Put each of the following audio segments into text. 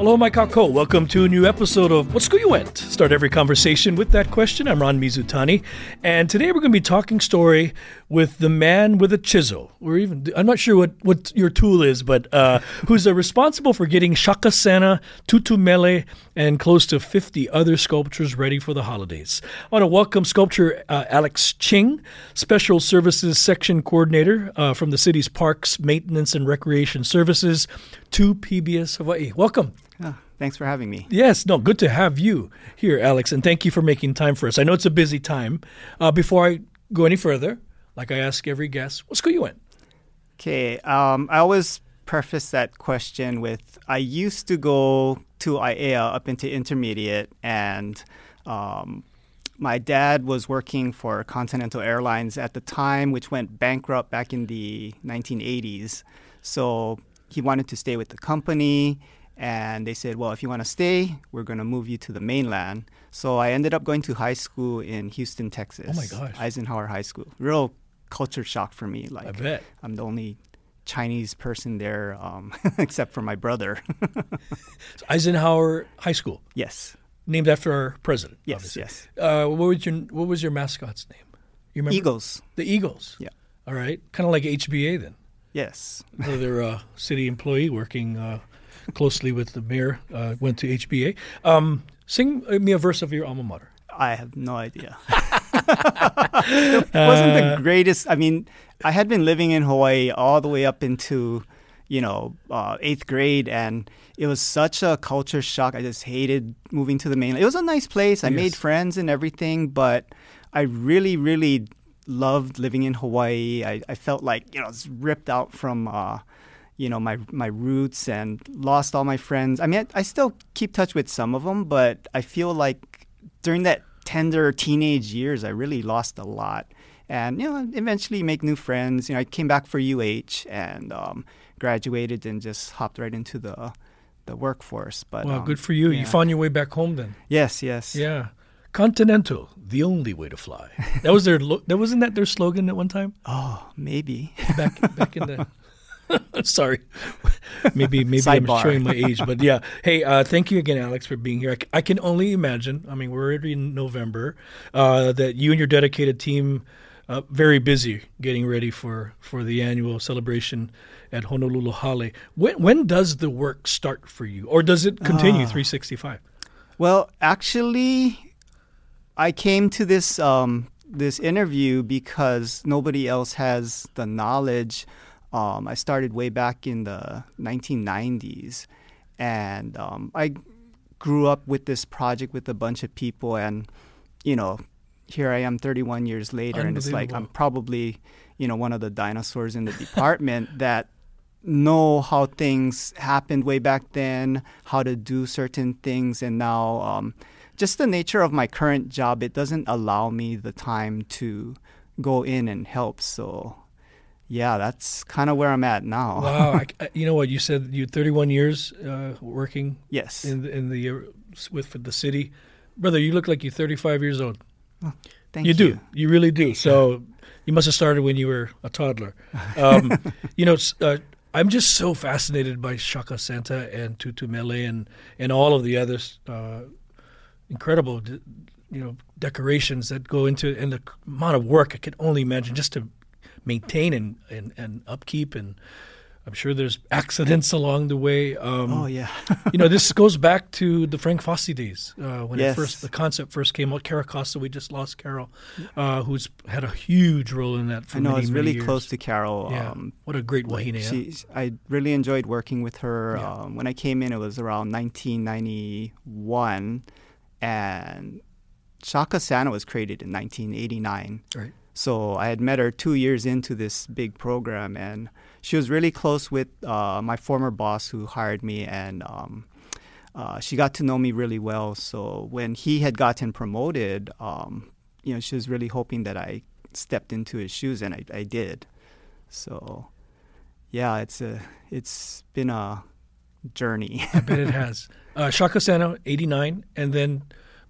Hello, mai kakou. Welcome to a new episode of What School You Went. Start every conversation with that question. I'm Ron Mizutani, and today we're going to be talking story with the man with a chisel. Or even I'm not sure what, what your tool is, but uh, who's responsible for getting Shaka Santa, Tutumele, and close to 50 other sculptures ready for the holidays. I want to welcome sculptor uh, Alex Ching, Special Services Section Coordinator uh, from the city's Parks, Maintenance, and Recreation Services to PBS Hawaii. Welcome. Thanks for having me. Yes, no, good to have you here, Alex, and thank you for making time for us. I know it's a busy time. Uh, before I go any further, like I ask every guest, what school you went? Okay, um, I always preface that question with I used to go to Aiea up into intermediate, and um, my dad was working for Continental Airlines at the time, which went bankrupt back in the 1980s. So he wanted to stay with the company and they said, "Well, if you want to stay, we're going to move you to the mainland." So I ended up going to high school in Houston, Texas. Oh my gosh! Eisenhower High School. Real culture shock for me. Like I bet I'm the only Chinese person there, um, except for my brother. Eisenhower High School. Yes. Named after our president. Yes. Obviously. Yes. Uh, what was your What was your mascot's name? You remember? Eagles. The Eagles. Yeah. All right. Kind of like HBA then. Yes. Another uh, city employee working uh, closely with the mayor, uh, went to HBA. Um, sing me a verse of your alma mater. I have no idea. it wasn't the uh, greatest. I mean, I had been living in Hawaii all the way up into, you know, uh, eighth grade, and it was such a culture shock. I just hated moving to the mainland. It was a nice place. I yes. made friends and everything, but I really, really loved living in Hawaii. I, I felt like you know, I was ripped out from. Uh, you know my my roots and lost all my friends. I mean, I, I still keep touch with some of them, but I feel like during that tender teenage years, I really lost a lot. And you know, eventually make new friends. You know, I came back for UH and um, graduated and just hopped right into the the workforce. But well, um, good for you. Yeah. You found your way back home then. Yes, yes. Yeah. Continental, the only way to fly. That was their. Lo- that wasn't that their slogan at one time. Oh, maybe back back in the Sorry, maybe maybe I'm showing my age, but yeah. Hey, uh, thank you again, Alex, for being here. I, I, can only imagine. I mean, we're already in November. Uh, that you and your dedicated team, uh, very busy getting ready for for the annual celebration at Honolulu Hale. When when does the work start for you, or does it continue ah. 365? Well, actually, I came to this um, this interview because nobody else has the knowledge um, I started way back in the 1990s, and um, I grew up with this project with a bunch of people, and you know, here I am 31 years later, and it's like I'm probably you know one of the dinosaurs in the department that know how things happened way back then, how to do certain things, and now um, just the nature of my current job, it doesn't allow me the time to go in and help. So yeah, that's kind of where I'm at now. wow, I, you know what you said? You 31 years uh, working. Yes. In the, in the uh, with the city, brother. You look like you're 35 years old. Oh, thank you. You do. You really do. So you must have started when you were a toddler. Um, you know, uh, I'm just so fascinated by Shaka Santa and Tutu Mele and and all of the other uh, incredible, you know, decorations that go into and the amount of work I can only imagine just to maintain and, and, and upkeep and I'm sure there's accidents along the way. Um, oh yeah, you know this goes back to the Frank Fasi days uh, when yes. first the concept first came out. Carol Costa, we just lost Carol, uh, who's had a huge role in that. For I know many, it's really years. close to Carol. Yeah. Um, what a great wahine. She, I really enjoyed working with her. Yeah. Um, when I came in, it was around 1991, and Shaka Santa was created in 1989. Right. So I had met her two years into this big program, and she was really close with uh, my former boss who hired me, and um, uh, she got to know me really well. So when he had gotten promoted, um, you know, she was really hoping that I stepped into his shoes, and I, I did. So, yeah, it's a it's been a journey. I bet it has. Uh, Shaka Santa, eighty nine, and then.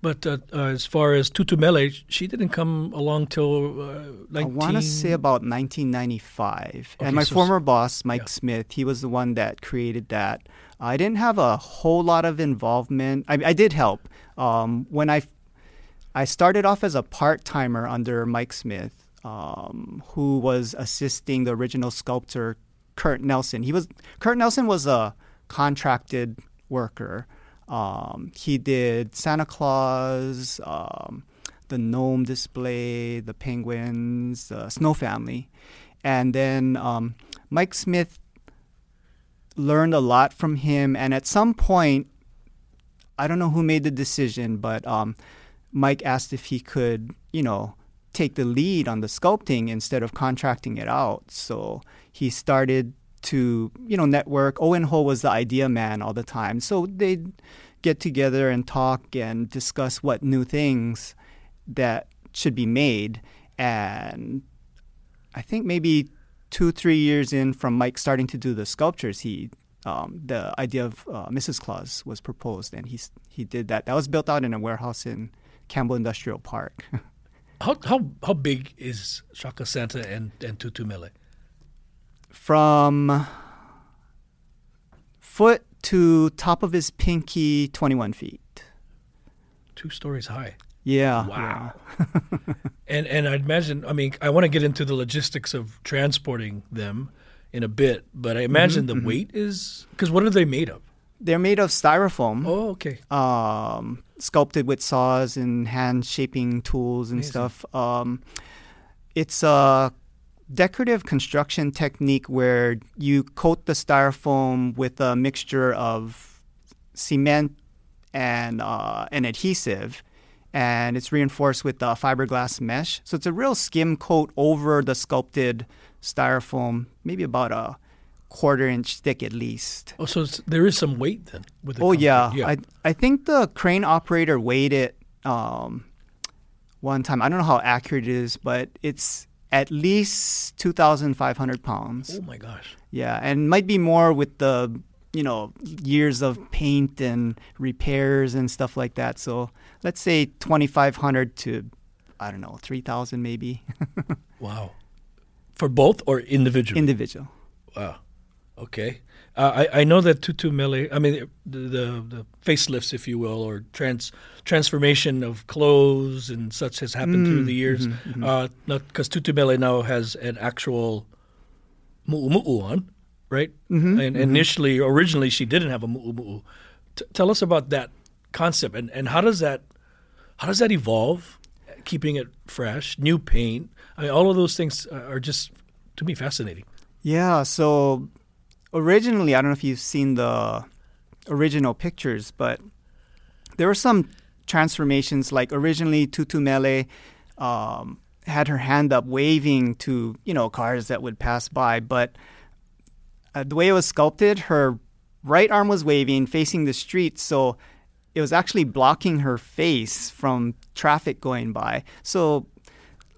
But uh, uh, as far as Tutu Mele, she didn't come along till uh, 19... I want to say about 1995. Okay, and my so former boss, Mike yeah. Smith, he was the one that created that. I didn't have a whole lot of involvement. I, I did help. Um, when I, I started off as a part timer under Mike Smith, um, who was assisting the original sculptor Kurt Nelson. He was Kurt Nelson was a contracted worker. Um, he did Santa Claus, um, the gnome display, the penguins, the snow family, and then um, Mike Smith learned a lot from him. And at some point, I don't know who made the decision, but um, Mike asked if he could, you know, take the lead on the sculpting instead of contracting it out. So he started to, you know, network. Owen Ho was the idea man all the time. So they'd get together and talk and discuss what new things that should be made. And I think maybe two, three years in from Mike starting to do the sculptures, he um, the idea of uh, Mrs. Claus was proposed, and he he did that. That was built out in a warehouse in Campbell Industrial Park. how how how big is Shaka Santa and and Tutu Mele? From foot to top of his pinky, twenty one feet. Two stories high. Yeah. Wow. Yeah. and and I'd imagine. I mean, I want to get into the logistics of transporting them in a bit, but I imagine mm-hmm, the mm-hmm. weight is because what are they made of? They're made of styrofoam. Oh, okay. Um, sculpted with saws and hand shaping tools and Amazing. stuff. Um, it's a decorative construction technique where you coat the styrofoam with a mixture of cement and uh, an adhesive and it's reinforced with a fiberglass mesh. So it's a real skim coat over the sculpted styrofoam, maybe about a quarter inch thick at least. Oh, so there is some weight then with the Oh yeah. yeah. I I think the crane operator weighed it um, one time. I don't know how accurate it is, but it's at least two thousand five hundred pounds. Oh my gosh. Yeah, and might be more with the you know years of paint and repairs and stuff like that. So let's say 2,500 to, I don't know, 3,000 maybe. wow. For both or individual? Individual. Wow. Okay. Uh, I, I know that Tutu Mele, I mean, the, the, the, facelifts, if you will, or trans transformation of clothes and such has happened mm, through the years. Mm-hmm, mm-hmm. Uh, Because Tutu Mele now has an actual mu'u on, right? Mm-hmm, and mm-hmm. initially, originally, she didn't have a mu'u T- tell us about that concept and, and how does that how does that evolve keeping it fresh new paint I mean, all of those things are just to me fascinating yeah so originally i don't know if you've seen the original pictures but there were some transformations like originally tutu mele um, had her hand up waving to you know cars that would pass by but uh, the way it was sculpted her right arm was waving facing the street so it was actually blocking her face from traffic going by. So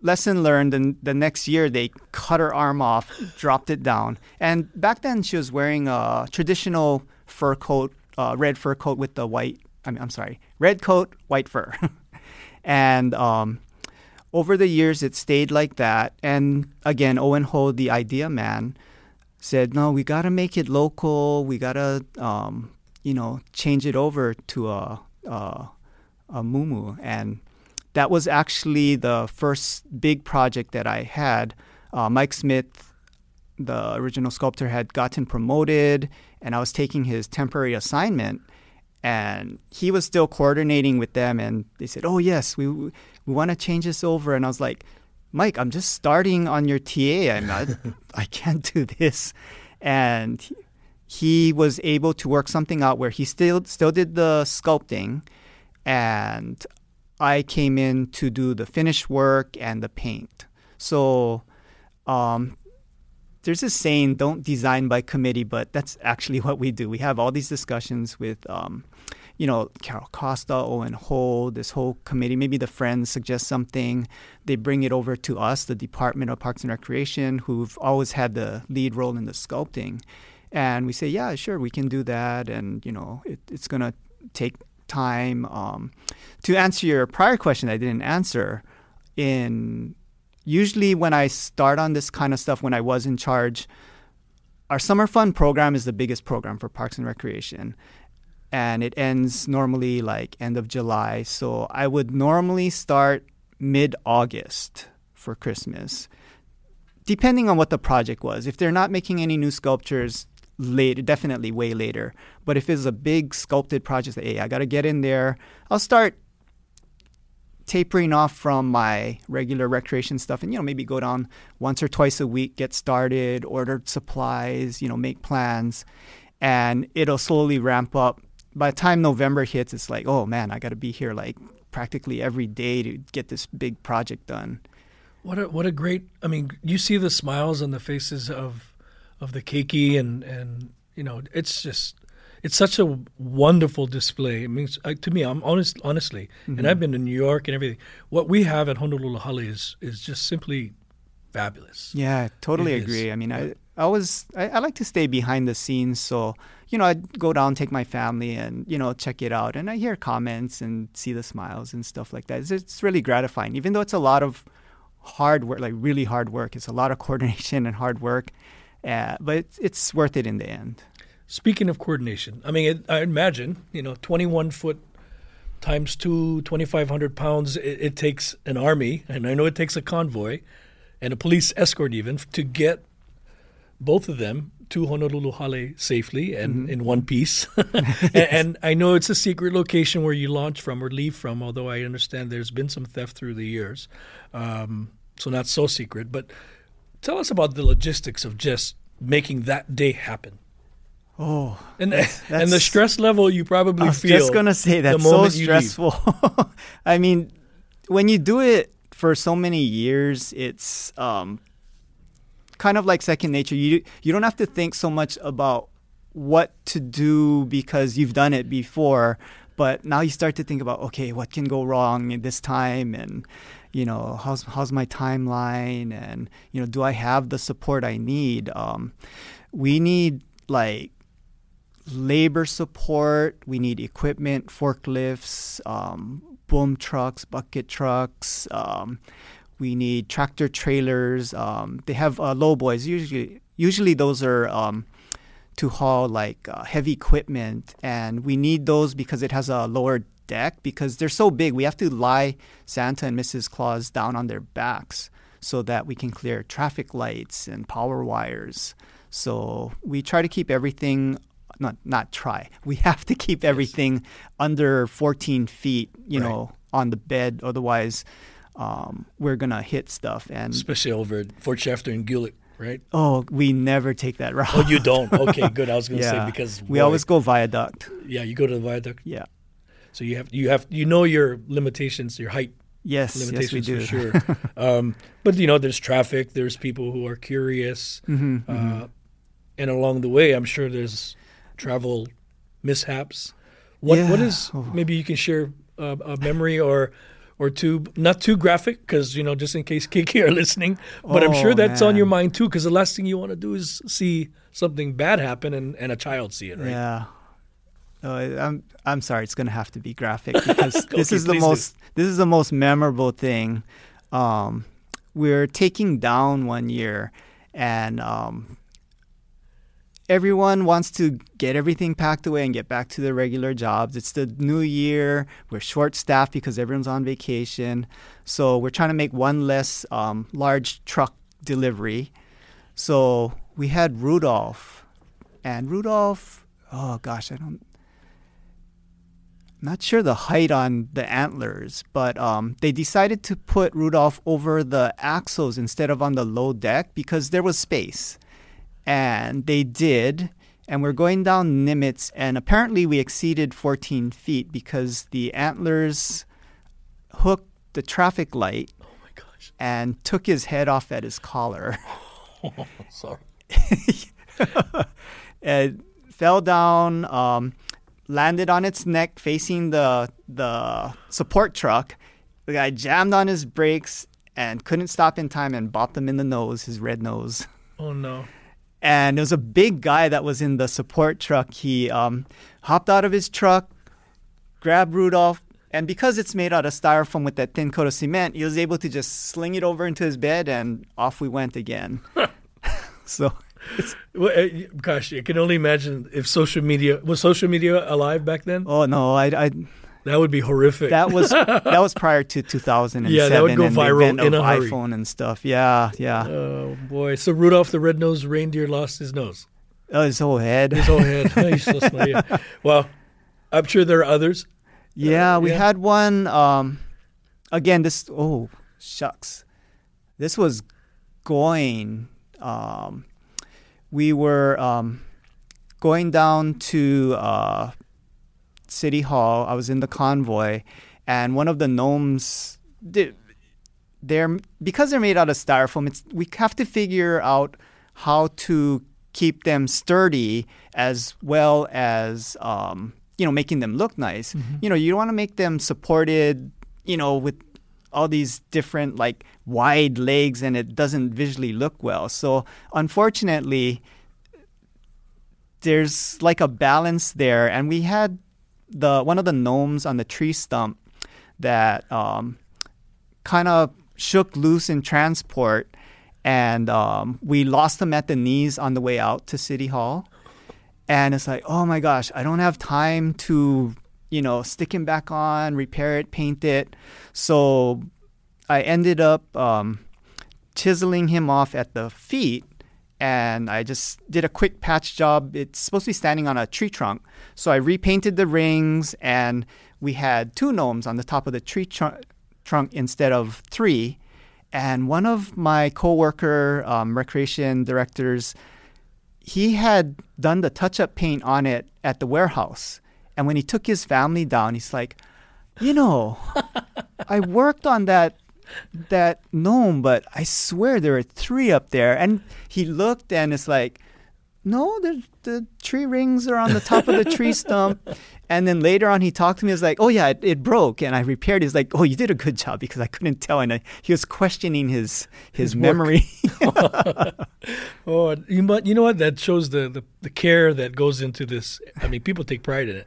lesson learned and the next year they cut her arm off dropped it down. And back then she was wearing a traditional fur coat uh, red fur coat with the white I mean, i'm sorry red coat white fur. And um, over the years it stayed like that. And again owen ho the idea man said no we got to make it local. We got to um, you know, change it over to a, a, a mumu. And that was actually the first big project that I had. Uh, Mike Smith, the original sculptor, had gotten promoted, and I was taking his temporary assignment. And he was still coordinating with them, and they said, "Oh yes, we we want to change this over." And I was like, "Mike, I'm just starting on your TA. I'm not, I can't do this." And he was able to work something out where he still still did the sculpting and I came in to do the finish work and the paint. So um, there's this saying, don't design by committee, but that's actually what we do. We have all these discussions with um, you know, Carol Costa, Owen Ho, this whole committee, maybe the friends suggest something. They bring it over to us, the Department of Parks and Recreation, who've always had the lead role in the sculpting. And we say, yeah, sure, we can do that. And, you know, it, it's going to take time. Um, to answer your prior question I didn't answer, in usually when I start on this kind of stuff, when I was in charge, our summer fun program is the biggest program for Parks and Recreation. And it ends normally like end of July. So I would normally start mid August for Christmas, depending on what the project was. If they're not making any new sculptures, later, definitely way later. But if it's a big sculpted project, hey, I got to get in there. I'll start tapering off from my regular recreation stuff and you know maybe go down once or twice a week get started order supplies you know make plans and it'll slowly ramp up by the time november hits it's like oh man i got to be here like practically every day to get this big project done what a what a great i mean you see the smiles on the faces of of the keiki and and you know it's just it's such a wonderful display. It means uh, to me, I'm honest, honestly, mm-hmm. and I've been to New York and everything. What we have at Honolulu Hale is is just simply fabulous. Yeah, totally it agree. Is. I mean, I I was I, I, like to stay behind the scenes, so you know I'd go down, take my family, and you know check it out, and I hear comments and see the smiles and stuff like that. It's, it's really gratifying, even though it's a lot of hard work, like really hard work. It's a lot of coordination and hard work, uh, but it's, it's worth it in the end. Speaking of coordination, I mean, it, I imagine, you know, 21 foot times two, 2,500 pounds, it, it, takes an army, and I know it takes a convoy and a police escort even to get both of them to Honolulu Hale safely and mm-hmm. in one piece. and, and, I know it's a secret location where you launch from or leave from, although I understand there's been some theft through the years. Um, so not so secret. But tell us about the logistics of just making that day happen. Oh, and that's, that's, and the stress level you probably feel. I feel. Just gonna say that's so stressful. I mean, when you do it for so many years, it's um, kind of like second nature. You you don't have to think so much about what to do because you've done it before, but now you start to think about okay, what can go wrong this time and you know how's how's my timeline and you know do I have the support I need? Um, we need like labor support. We need equipment, forklifts, um, boom trucks, bucket trucks. Um, we need tractor trailers. Um, they have uh, low boys. Usually, usually those are um, to haul like uh, heavy equipment, and we need those because it has a lower deck. Because they're so big, we have to lie Santa and Mrs. Claus down on their backs so that we can clear traffic lights and power wires. So we try to keep everything not not try. We have to keep everything under 14 feet, you right. know, on the bed. Otherwise, um, we're gonna hit stuff. And especially over at Fort Shafter and Gulick, right? Oh, we never take that route. Oh, you don't? Okay, good. I was gonna yeah. say because we always go viaduct. Yeah, you go to the viaduct. Yeah. So you have you have you know your limitations, your height Yes, limitations yes, for sure. um, but you know, there's traffic. There's people who are curious, mm-hmm, uh, mm-hmm. and along the way, I'm sure there's travel mishaps. What yeah. what is oh. maybe you can share uh, a memory or or two, not too graphic, because you know just in case keiki are listening. But oh, I'm sure that's man. on your mind too, because the last thing you want to do is see something bad happen and, and a child see it, right? Yeah. I'm I'm sorry. It's going to have to be graphic because okay, this is the most do. this is the most memorable thing. Um, we're taking down one year, and um, everyone wants to get everything packed away and get back to their regular jobs. It's the new year. We're short staffed because everyone's on vacation. So we're trying to make one less um, large truck delivery. So we had Rudolph. And Rudolph, oh gosh, I don't. Not sure the height on the antlers, but um, they decided to put Rudolph over the axles instead of on the low deck because there was space and they did. And we're going down Nimitz, and apparently we exceeded 14 feet because the antlers hooked the traffic light oh my gosh. and took his head off at his collar. Sorry. and fell down. Um, landed on its neck facing the the support truck. The guy jammed on his brakes and couldn't stop in time and bopped him in the nose, his red nose. Oh no. And there was a big guy that was in the support truck. He um, hopped out of his truck, grabbed Rudolph, and because it's made out of styrofoam with that thin coat of cement, he was able to just sling it over into his bed, and off we went again. so, well, uh, gosh, you can only imagine if social media was social media alive back then. Oh no, I, I that would be horrific. That was that was prior to 2007. Yeah, that would go and viral the in a hurry. iPhone and stuff. Yeah, yeah. Oh boy! So Rudolph the red-nosed reindeer lost his nose, Oh, his whole head. his whole head. Smart. Yeah. Well, I'm sure there are others. Yeah, we yeah. had one. Um, again, this. Oh, shucks. This was going. Um, we were um, going down to uh, City Hall. I was in the convoy, and one of the gnomes. They're because they're made out of styrofoam. It's we have to figure out how to keep them sturdy as well as um, you know making them look nice. You know, you want to make them supported. You know, with all these different like wide legs, and it doesn't visually look well. So unfortunately, there's like a balance there, and we had the one of the gnomes on the tree stump that um, kind of shook loose in transport, and um, we lost him at the knees on the way out to City Hall. And it's like, oh my gosh, I don't have time to, you know, stick him back on, repair it, paint it. So I ended up um, chiseling him off at the feet and I just did a quick patch job. It's supposed to be standing on a tree trunk. So I repainted the rings and we had two gnomes on the top of the tree tr- trunk instead of three. And one of my coworker um, recreation directors, he had done the touch-up paint on it at the warehouse. And when he took his family down, he's like, you know, I worked on that that gnome, but I swear there are three up there. And he looked and it's like, no, the the tree rings are on the top of the tree stump. And then later on, he talked to me. He was like, "Oh yeah, it, it broke," and I repaired. it. He's like, "Oh, you did a good job," because I couldn't tell, and I, he was questioning his his, His memory. Oh, you but you know what? That shows the, the the care that goes into this. I mean, people take pride in it.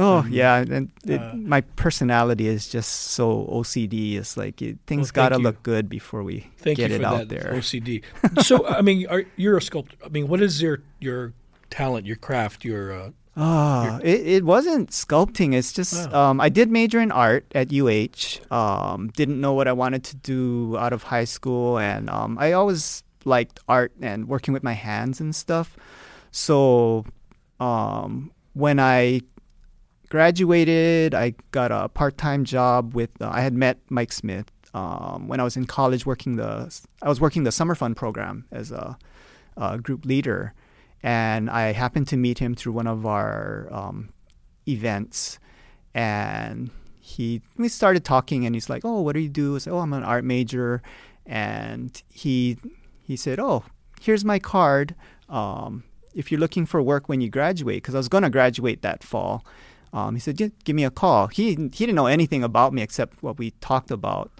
Oh yeah, and it, Uh, my personality is just so OCD. It's like it, things Well, gotta you. look good before we Thank get you it for out that there. OCD. so, I mean, are, you're a sculptor. I mean, what is your your talent, your craft, your uh, Ah, it, it wasn't sculpting. It's just Oh. um, I did major in art at UH. Um, didn't know what I wanted to do out of high school, and um, I always liked art and working with my hands and stuff. So um, when I graduated, I got a part-time job with. Uh, I had met Mike Smith um, when I was in college, working the. I was working the summer fun program as a, a group leader, and I happened to meet him through one of our um, events, and he we started talking, and he's like, "Oh, what do you do?" I said, "Oh, I'm an art major," and he he said, "Oh, here's my card. Um, if you're looking for work when you graduate, because I was going to graduate that fall." Um, he said, "Gi- "Give me a call." He he didn't know anything about me except what we talked about,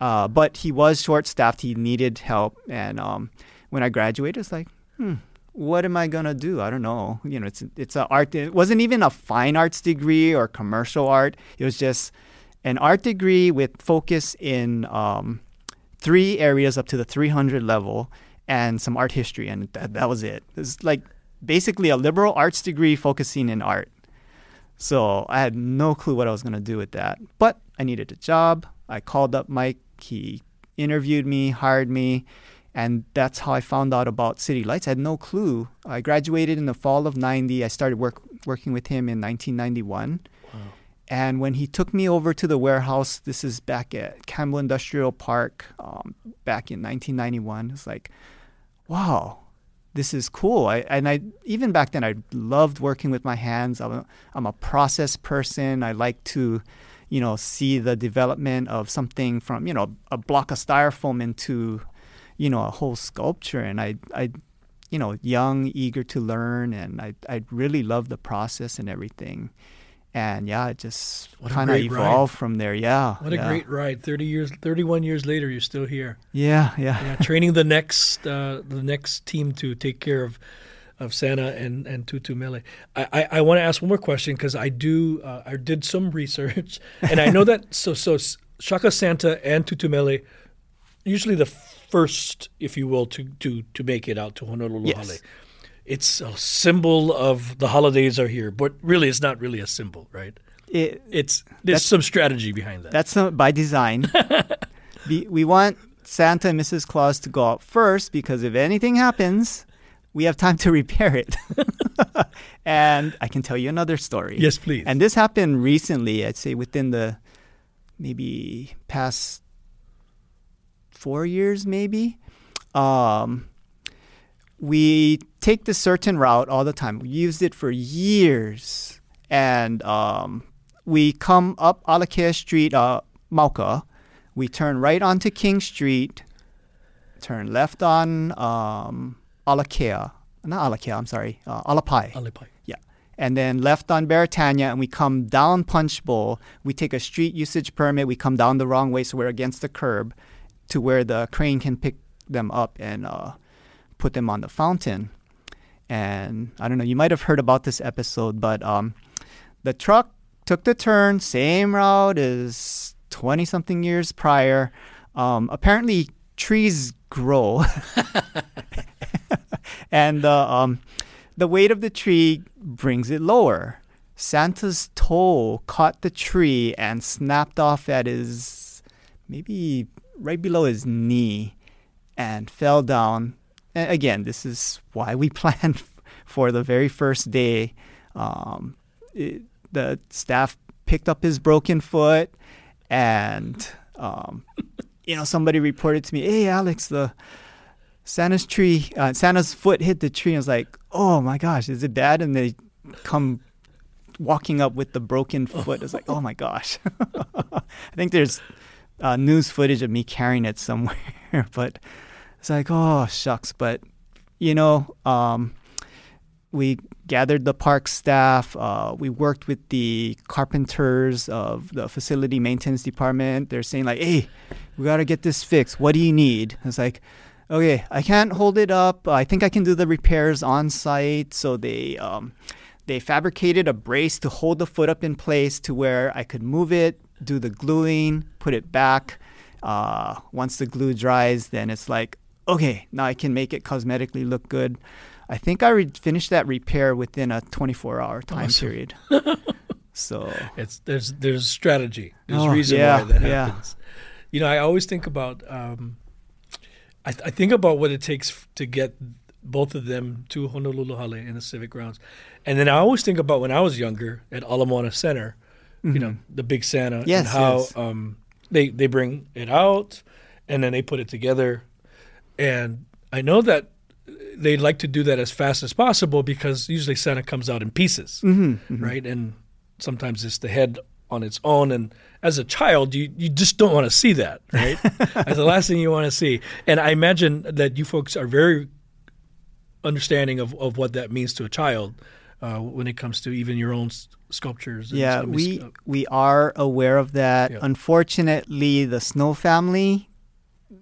uh, but he was short-staffed. He needed help, and um, when I graduated, it's like, hmm, what am I gonna do? I don't know. You know, it's it's a art. It wasn't even a fine arts degree or commercial art. It was just an art degree with focus in um, three areas up to the 300 level and some art history, and that, that was it. It's like basically a liberal arts degree focusing in art. So I had no clue what I was going to do with that. But I needed a job. I called up Mike. He interviewed me, hired me, and that's how I found out about City Lights. I had no clue. I graduated in the fall of 90. I started work, working with him in 1991. And when he took me over to the warehouse, this is back at Campbell Industrial Park um, back in 1991, it's like, wow, this is cool. I, and I even back then I loved working with my hands. I'm a, I'm a process person. I like to, you know, see the development of something from you know a block of styrofoam into, you know, a whole sculpture. And I I you know, young, eager to learn, and I I really love the process and everything. And yeah, it just kind of great ride. evolved from there. Yeah. What a yeah. great ride! Thirty years, thirty-one years later, you're still here. Yeah, yeah. Yeah, training the next uh, the next team to take care of of Santa and and Tutu Mele. I I, I want to ask one more question because I do uh, I did some research and I know that so so Shaka Santa and Tutu Mele usually the first, if you will, to to to make it out to Honolulu Yes. Hale. It's a symbol of the holidays are here, but really it's not really a symbol, right? It, It's there's some strategy behind that. That's not by design. we, we want Santa and Mrs. Claus to go out first because if anything happens, we have time to repair it. and I can tell you another story. yes, please. And this happened recently, I'd say within the maybe past four years, maybe. Um, we take this certain route all the time. We used it for years. And um, we come up Alakea Street, uh, Mauka. We turn right onto King Street, turn left on um, Alakea. Not Alakea, I'm sorry, uh, Alapai. Alipai. Yeah. And then left on Beretania, and we come down Punchbowl. We take a street usage permit. We come down the wrong way, so we're against the curb to where the crane can pick them up and uh, put them on the fountain. And I don't know, you might have heard about this episode, but um, the truck took the turn, same route as 20 something years prior. Um, apparently, trees grow. and uh, um, the weight of the tree brings it lower. Santa's toe caught the tree and snapped off at his maybe right below his knee and fell down. Again, this is why we planned for the very first day. Um, it, the staff picked up his broken foot, and um, you know somebody reported to me, "Hey, Alex, the Santa's tree, uh, Santa's foot hit the tree." I was like, "Oh my gosh, is it bad?" And they come walking up with the broken foot. I was like, "Oh my gosh!" I think there's uh, news footage of me carrying it somewhere, but it's like, "Oh shucks!" But you know, um, we gathered the park staff. Uh, we worked with the carpenters of the facility maintenance department. They're saying like, "Hey, we got to get this fixed. What do you need?" I was like, "Okay, I can't hold it up. I think I can do the repairs on site." So they um, they fabricated a brace to hold the foot up in place to where I could move it, do the gluing, put it back. Uh, once the glue dries, then it's like, okay, now I can make it cosmetically look good. I think I re- finished that repair within a 24 hour time Awesome. period. so, It's there's there's strategy. There's Oh, reason yeah, why that yeah. happens. You know, I always think about. Um, I, I think about what it takes f- to get both of them to Honolulu Hale in the civic grounds, and then I always think about when I was younger at Ala Moana Center. You know, the big Santa Mm-hmm. Yes, and how yes. um, they they bring it out, and then they put it together, and I know that they like to do that as fast as possible because usually Santa comes out in pieces, Mm-hmm, right? And sometimes it's the head on its own. And as a child, you, you just don't want to see that, right? That's the last thing you want to see. And I imagine that you folks are very understanding of, of what that means to a child uh, when it comes to even your own s- sculptures. and- yeah, we sc- we are aware of that. Yeah. Unfortunately, the Snow family,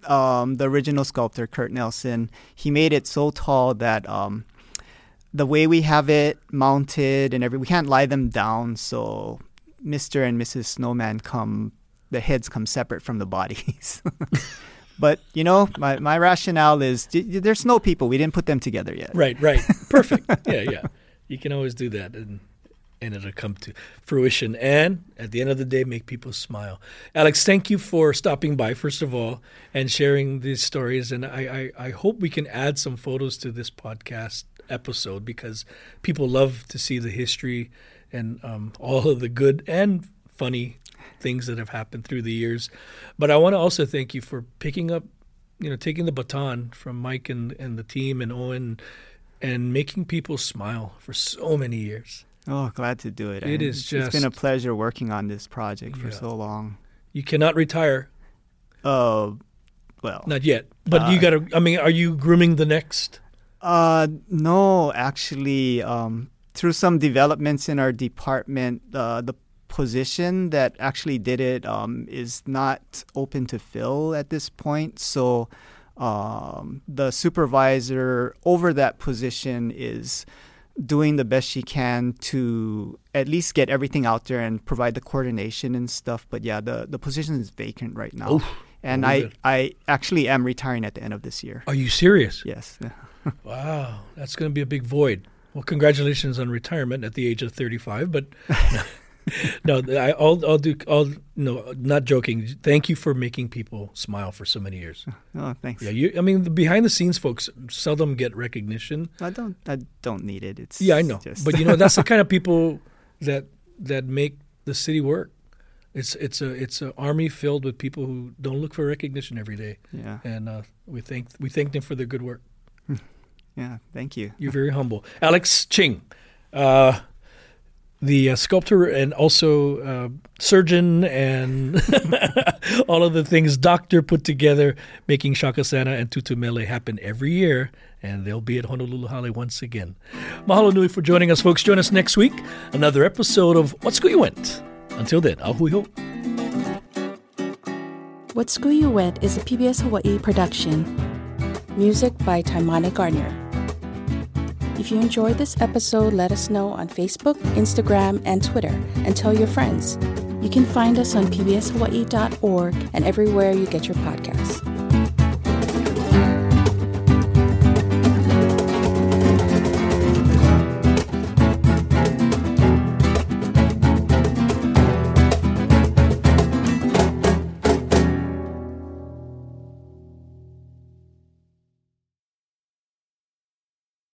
um, the original sculptor Kurt Nelson, he made it so tall that um, the way we have it mounted and every we can't lie them down. So Mr. and Mrs. Snowman come, the heads come separate from the bodies. but you know, my my rationale is they're snow people. We didn't put them together yet. Right, right. Perfect. yeah, yeah. You can always do that and and it'll come to fruition and at the end of the day make people smile. Alex, thank you for stopping by first of all and sharing these stories and I, I, I hope we can add some photos to this podcast episode because people love to see the history and um, all of the good and funny things that have happened through the years. But I want to also thank you for picking up you know, taking the baton from Mike and, and the team and Owen and making people smile for so many years. Oh, glad to do it. It is it's- It's been a pleasure working on this project for Yeah. so long. You cannot retire, Uh, well, not yet, but Uh, you got to. I mean, are you grooming the next? Uh, no, actually, um, through some developments in our department, uh, the position that actually did it um, is not open to fill at this point. So um, the supervisor over that position is doing the best she can to at least get everything out there and provide the coordination and stuff. But yeah, the, the position is vacant right now. Oof, and I, I actually am retiring at the end of this year. Are you serious? Yes. wow, that's going to be a big void. Well, congratulations on retirement at the age of 35, but no, I, will I'll do. I'll no, not joking. Thank you for making people smile for so many years. Oh, thanks. Yeah, you. I mean, the behind the scenes folks seldom get recognition. I don't. I don't need it. It's yeah, I know. Just but you know, that's the kind of people that that make the city work. It's it's a it's an army filled with people who don't look for recognition every day. Yeah. And uh, we thank we thank them for their good work. Yeah. Thank you. You're very humble, Alex Ching. Uh, the uh, sculptor and also uh, surgeon and all of the things doctor put together, making Shaka Santa and Tutu Mele happen every year. And they'll be at Honolulu Hale once again. Mahalo nui for joining us, folks. Join us next week. Another episode of What School You Went. Until then, ho. What School You Went is a PBS Hawaii production. Music by Taimane Gardner. If you enjoyed this episode, let us know on Facebook, Instagram, and Twitter, and tell your friends. You can find us on pbshawaii.org and everywhere you get your podcasts.